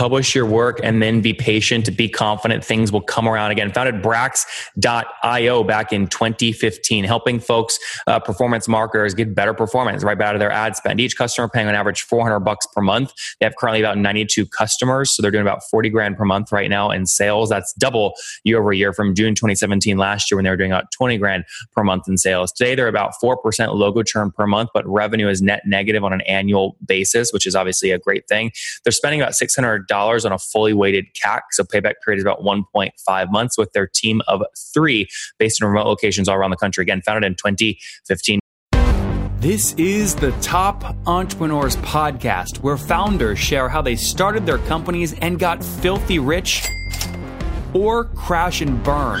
publish your work, and then be patient, be confident things will come around again. Founded Brax.io back in 2015, helping folks, uh, performance marketers get better performance right out of their ad spend. Each customer paying on average 400 bucks per month. They have currently about 92 customers, so they're doing about 40 grand per month right now in sales. That's double year over year from June 2017 last year when they were doing about 20 grand per month in sales. Today they're about 4% logo churn per month, but revenue is net negative on an annual basis, which is obviously a great thing. They're spending about $600 on a fully weighted CAC, so payback period is about 1.5 months with their team of three based in remote locations all around the country. Again, founded in 2015. This is the Top Entrepreneurs Podcast, where founders share how they started their companies and got filthy rich or crash and burn.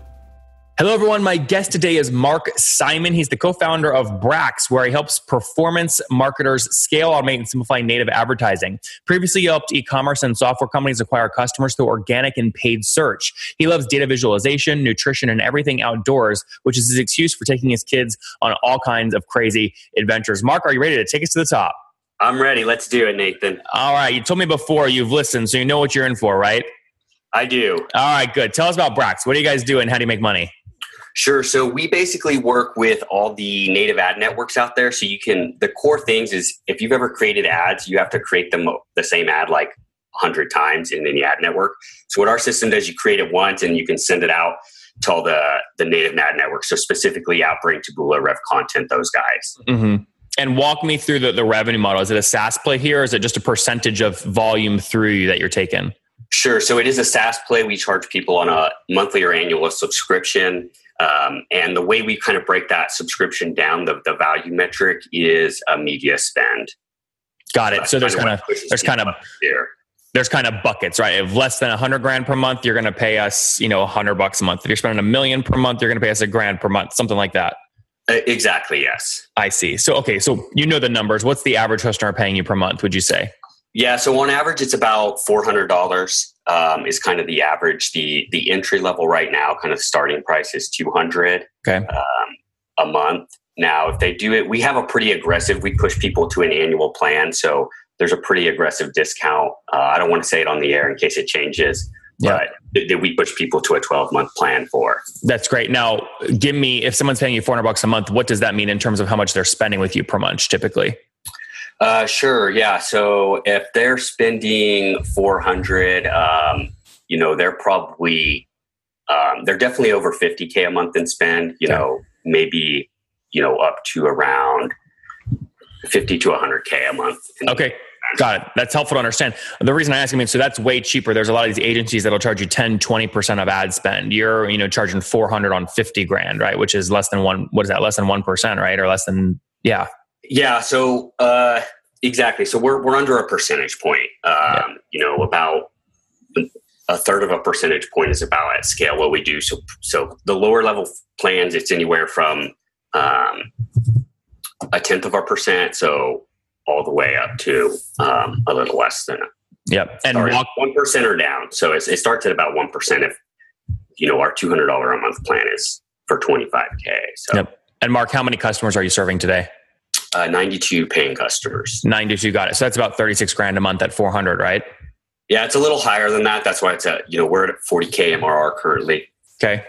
Hello, everyone. My guest today is Mark Simon. He's the co founder of Brax, where he helps performance marketers scale, automate, and simplify native advertising. Previously, he helped e commerce and software companies acquire customers through organic and paid search. He loves data visualization, nutrition, and everything outdoors, which is his excuse for taking his kids on all kinds of crazy adventures. Mark, are you ready to take us to the top? I'm ready. Let's do it, Nathan. All right. You told me before you've listened, so you know what you're in for, right? I do. All right, good. Tell us about Brax. What do you guys do and how do you make money? Sure. So we basically work with all the native ad networks out there. So you can, the core things is if you've ever created ads, you have to create them the same ad like 100 times in any ad network. So what our system does, you create it once and you can send it out to all the, the native ad networks. So specifically Outbrain, Taboola, Rev Content, those guys. Mm-hmm. And walk me through the, the revenue model. Is it a SaaS play here or is it just a percentage of volume through you that you're taking? Sure. So it is a SaaS play. We charge people on a monthly or annual subscription. Um, and the way we kind of break that subscription down, the, the value metric is a media spend. Got it. So, so there's kind of there's kind of there. There's kind of buckets, right? If less than a hundred grand per month, you're going to pay us, you know, a hundred bucks a month. If you're spending a million per month, you're going to pay us a grand per month, something like that. Uh, exactly. Yes. I see. So okay, so you know the numbers. What's the average customer paying you per month? Would you say? Yeah, so on average, it's about four hundred dollars. Um, is kind of the average. The the entry level right now, kind of starting price is two hundred. Okay. Um, a month. Now, if they do it, we have a pretty aggressive. We push people to an annual plan, so there's a pretty aggressive discount. Uh, I don't want to say it on the air in case it changes. Yeah. But that we push people to a 12 month plan for. That's great. Now, give me if someone's paying you 400 bucks a month, what does that mean in terms of how much they're spending with you per month typically? Uh, sure. Yeah. So if they're spending 400, um, you know, they're probably, um, they're definitely over 50K a month in spend, you know, maybe, you know, up to around 50 to 100K a month. Okay. Got it. That's helpful to understand. The reason I ask, I mean, so that's way cheaper. There's a lot of these agencies that'll charge you 10, 20% of ad spend. You're, you know, charging 400 on 50 grand, right? Which is less than one, what is that? Less than 1%, right? Or less than, yeah. Yeah. So uh, exactly. So we're we're under a percentage point. Um, yeah. You know, about a third of a percentage point is about at scale what we do. So so the lower level plans, it's anywhere from um, a tenth of a percent. So all the way up to um, a little less than. A, yep. And one percent or down. So it starts at about one percent if you know our two hundred dollar a month plan is for twenty five k. So. Yep. And Mark, how many customers are you serving today? Uh, 92 paying customers. 92, got it. So that's about 36 grand a month at 400, right? Yeah, it's a little higher than that. That's why it's at, you know, we're at 40K MRR currently. Okay.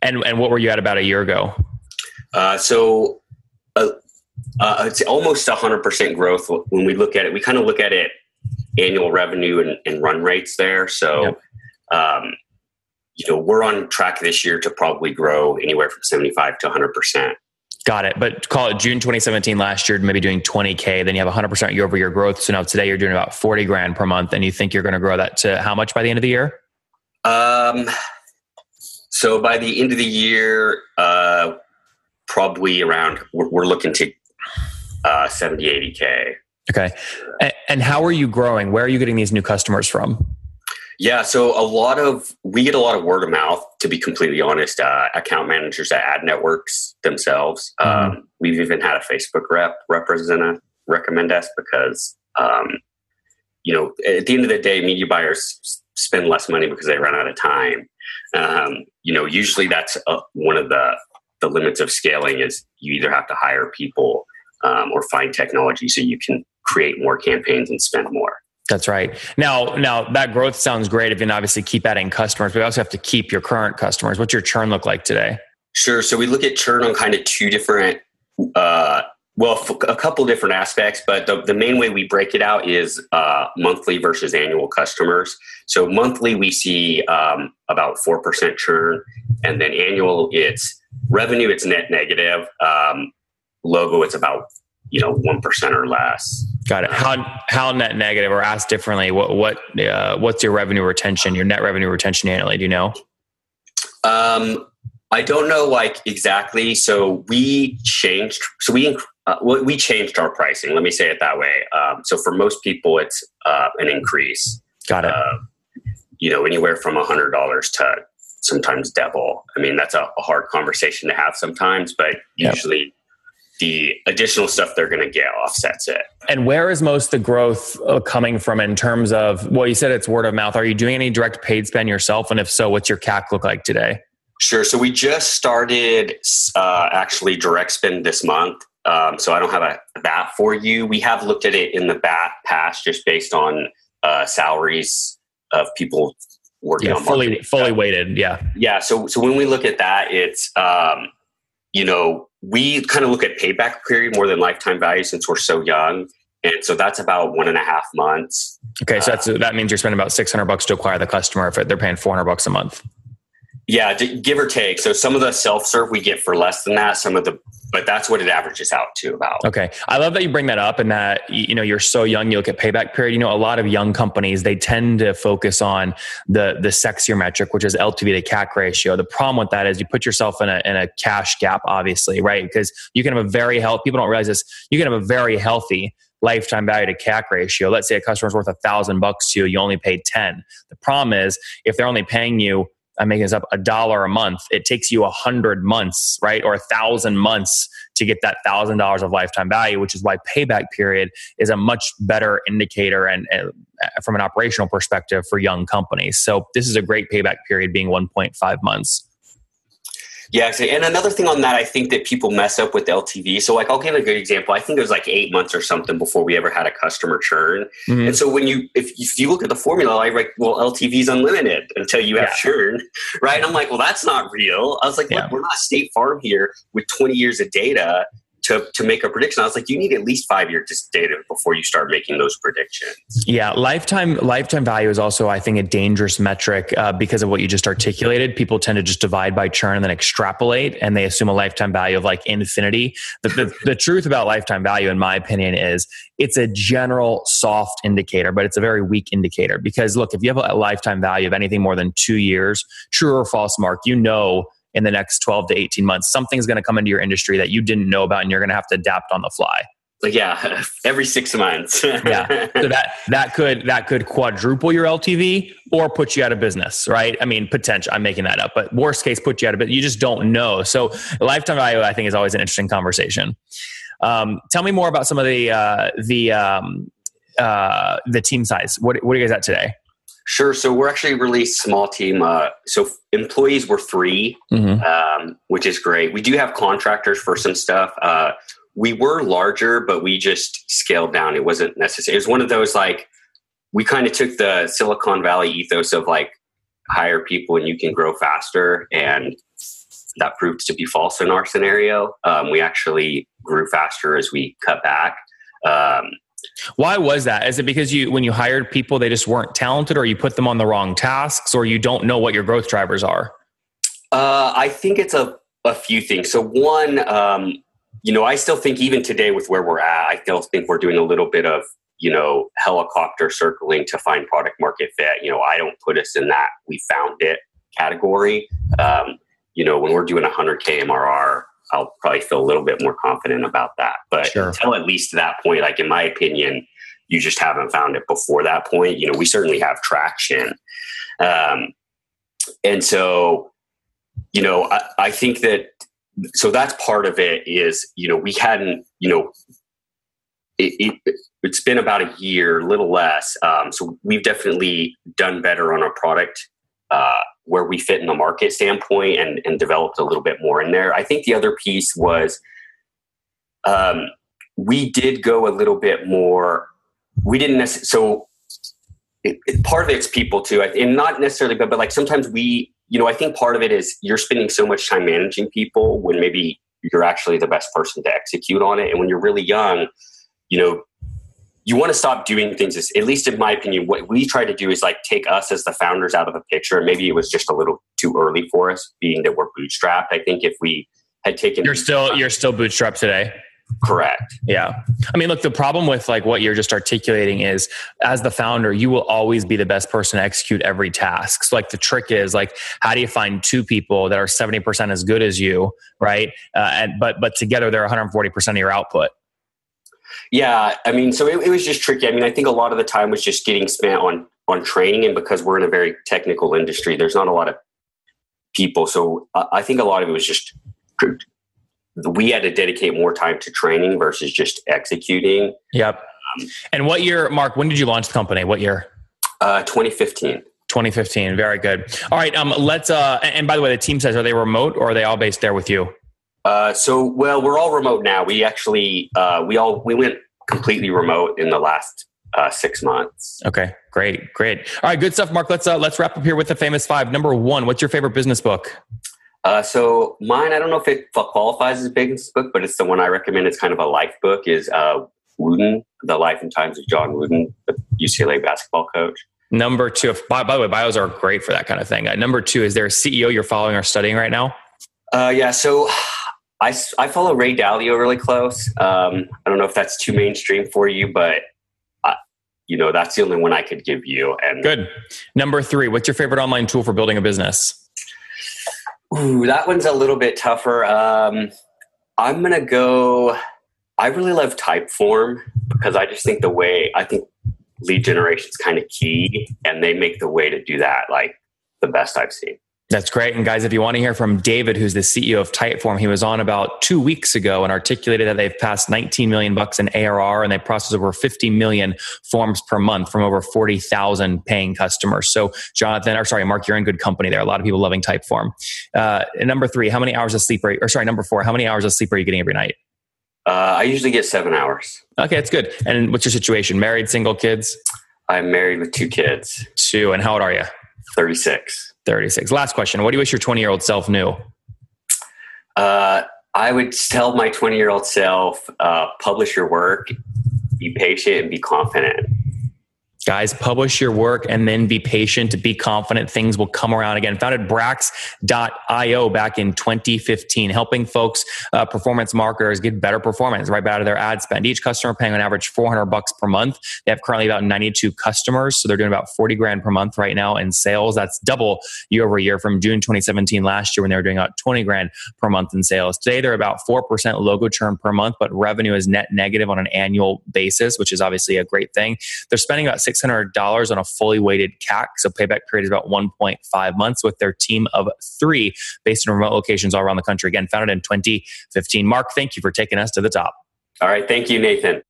And, and what were you at about a year ago? Uh, so uh, uh, it's almost 100% growth. When we look at it, we kind of look at it annual revenue and, and run rates there. So, yep. um, you know, we're on track this year to probably grow anywhere from 75 to 100%. Got it. But call it June 2017 last year, maybe doing 20K. Then you have 100% year over year growth. So now today you're doing about 40 grand per month. And you think you're going to grow that to how much by the end of the year? Um, so by the end of the year, uh, probably around we're, we're looking to uh, 70 80k okay and, and how are you growing where are you getting these new customers from yeah, so a lot of we get a lot of word of mouth. To be completely honest, uh, account managers at ad networks themselves. Mm-hmm. Um, we've even had a Facebook rep represent a, recommend us because um, you know at the end of the day, media buyers spend less money because they run out of time. Um, you know, usually that's uh, one of the the limits of scaling is you either have to hire people um, or find technology so you can create more campaigns and spend more. That's right. Now, now that growth sounds great if you can obviously keep adding customers, but you also have to keep your current customers. What's your churn look like today? Sure. So we look at churn on kind of two different, uh, well, a couple different aspects, but the, the main way we break it out is uh, monthly versus annual customers. So monthly, we see um, about 4% churn, and then annual, it's revenue, it's net negative. Um, logo, it's about you know one percent or less. Got it. How how net negative, or asked differently, what what uh, what's your revenue retention, your net revenue retention annually? Do you know? Um, I don't know like exactly. So we changed. So we uh, we changed our pricing. Let me say it that way. Um, so for most people, it's uh, an increase. Got it. Uh, you know, anywhere from a hundred dollars to sometimes double. I mean, that's a, a, hard conversation to have sometimes, but yep. usually the additional stuff they're going to get offsets it. And where is most the growth uh, coming from in terms of, well, you said it's word of mouth. Are you doing any direct paid spend yourself? And if so, what's your CAC look like today? Sure. So we just started uh, actually direct spend this month. Um, so I don't have a, that for you. We have looked at it in the back past just based on uh, salaries of people working yeah, on fully marketing. fully weighted. Yeah. Yeah. So so when we look at that, it's um, you know we kind of look at payback period more than lifetime value since we're so young. And so that's about one and a half months. Okay, so that's, uh, that means you're spending about 600 bucks to acquire the customer if they're paying 400 bucks a month. Yeah, give or take. So some of the self serve we get for less than that. Some of the, but that's what it averages out to about. Okay, I love that you bring that up, and that you know you're so young. You look at payback period. You know, a lot of young companies they tend to focus on the the sexier metric, which is LTV to CAC ratio. The problem with that is you put yourself in a in a cash gap, obviously, right? Because you can have a very healthy. People don't realize this. You can have a very healthy lifetime value to CAC ratio. Let's say a customer's worth a thousand bucks to you, you only paid 10. The problem is if they're only paying you I'm making this up, a dollar a month, it takes you a hundred months, right? Or a thousand months to get that thousand dollars of lifetime value, which is why payback period is a much better indicator and, and uh, from an operational perspective for young companies. So this is a great payback period being 1.5 months. Yeah, and another thing on that, I think that people mess up with LTV. So, like, I'll give a good example. I think it was like eight months or something before we ever had a customer churn. Mm-hmm. And so, when you if, if you look at the formula, I like, well, LTV is unlimited until you have yeah. churn, right? And I'm like, well, that's not real. I was like, yeah. look, we're not State Farm here with 20 years of data to, to make a prediction. I was like, you need at least five years data before you start making those predictions. Yeah, lifetime lifetime value is also, I think, a dangerous metric uh, because of what you just articulated. People tend to just divide by churn and then extrapolate, and they assume a lifetime value of like infinity. The, the, the truth about lifetime value, in my opinion, is it's a general soft indicator, but it's a very weak indicator because look, if you have a lifetime value of anything more than two years, true or false, Mark, you know in the next 12 to 18 months. Something's going to come into your industry that you didn't know about and you're going to have to adapt on the fly. Yeah, every six months. yeah, so that that could that could quadruple your LTV or put you out of business, right? I mean, potential. I'm making that up, but worst case, put you out of business. You just don't know. So, lifetime value, I think, is always an interesting conversation. Um, tell me more about some of the uh, the um, uh, the team size. What what are you guys at today? Sure. So we're actually a really small team. Uh, so employees were 3 mm-hmm. um, which is great. We do have contractors for some stuff. Uh, we were larger, but we just scaled down. It wasn't necessary. It was one of those like we kind of took the Silicon Valley ethos of like hire people and you can grow faster, and that proved to be false in our scenario. Um, we actually grew faster as we cut back. Um, why was that? Is it because you, when you hired people, they just weren't talented, or you put them on the wrong tasks, or you don't know what your growth drivers are? Uh, I think it's a, a few things. So one, um, you know, I still think even today with where we're at, I still think we're doing a little bit of you know helicopter circling to find product market fit. You know, I don't put us in that we found it category. Um, you know, when we're doing 100k MRR, I'll probably feel a little bit more confident about that. But sure. until at least that point, like in my opinion, you just haven't found it before that point. You know, we certainly have traction. Um, and so, you know, I, I think that so that's part of it is, you know, we hadn't, you know, it, it, has been about a year, a little less. Um, so we've definitely done better on our product uh, where we fit in the market standpoint and, and developed a little bit more in there. I think the other piece was um, we did go a little bit more. We didn't necessarily, so it, it, part of it's people too, and not necessarily, but, but like sometimes we, you know, I think part of it is you're spending so much time managing people when maybe you're actually the best person to execute on it. And when you're really young, you know, you want to stop doing things as, at least in my opinion what we try to do is like take us as the founders out of the picture. Maybe it was just a little too early for us being that we're bootstrapped. I think if we had taken you're still you're still bootstrapped today? Correct. Yeah. I mean look the problem with like what you're just articulating is as the founder you will always be the best person to execute every task. So like the trick is like how do you find two people that are 70% as good as you right? Uh, and but but together they're 140% of your output yeah, I mean, so it, it, was just tricky. I mean, I think a lot of the time was just getting spent on on training, and because we're in a very technical industry, there's not a lot of people. So I think a lot of it was just we had to dedicate more time to training versus just executing. Yep. Um, and what year, Mark? When did you launch the company? What year? Uh, 2015. 2015. Very good. All right. Um, let's. Uh, and by the way, the team says, are they remote or are they all based there with you? Uh, so, well, we're all remote now. We actually, uh, we all, we went completely remote in the last uh, six months. Okay, great, great. All right, good stuff, Mark. Let's uh, let's wrap up here with the famous five. Number one, what's your favorite business book? Uh, so mine, I don't know if it qualifies as a business book, but it's the one I recommend. It's kind of a life book. Is uh, Wooden, The Life and Times of John Wooden, the UCLA basketball coach. Number two, if, by, by the way, bios are great for that kind of thing. Uh, number two, is there a CEO you're following or studying right now? Uh, yeah, so I, I follow Ray Dalio really close. Um, I don't know if that's too mainstream for you, but uh, you know that's the only one I could give you. And good. Number three, what's your favorite online tool for building a business? Ooh, that one's a little bit tougher. Um, I'm gonna go. I really love Typeform because I just think the way I think lead generation is kind of key, and they make the way to do that like the best I've seen. That's great. And guys, if you want to hear from David, who's the CEO of Typeform, he was on about two weeks ago and articulated that they've passed 19 million bucks in ARR and they process over 50 million forms per month from over 40,000 paying customers. So, Jonathan, or sorry, Mark, you're in good company there. A lot of people loving Typeform. Uh, number three, how many hours of sleep are you, or sorry, number four, how many hours of sleep are you getting every night? Uh, I usually get seven hours. Okay, that's good. And what's your situation? Married, single, kids? I'm married with two kids. Two. And how old are you? 36. 36. Last question. What do you wish your 20 year old self knew? Uh, I would tell my 20 year old self uh, publish your work, be patient, and be confident. Guys, publish your work and then be patient, be confident things will come around again. Founded Brax.io back in 2015, helping folks, uh, performance marketers get better performance right out of their ad spend. Each customer paying on average 400 bucks per month. They have currently about 92 customers. So they're doing about 40 grand per month right now in sales. That's double year over year from June 2017 last year when they were doing about 20 grand per month in sales. Today they're about 4% logo churn per month, but revenue is net negative on an annual basis, which is obviously a great thing. They're spending about $600 on a fully weighted CAC. So payback period is about 1.5 months with their team of three based in remote locations all around the country. Again, founded in 2015. Mark, thank you for taking us to the top. All right. Thank you, Nathan.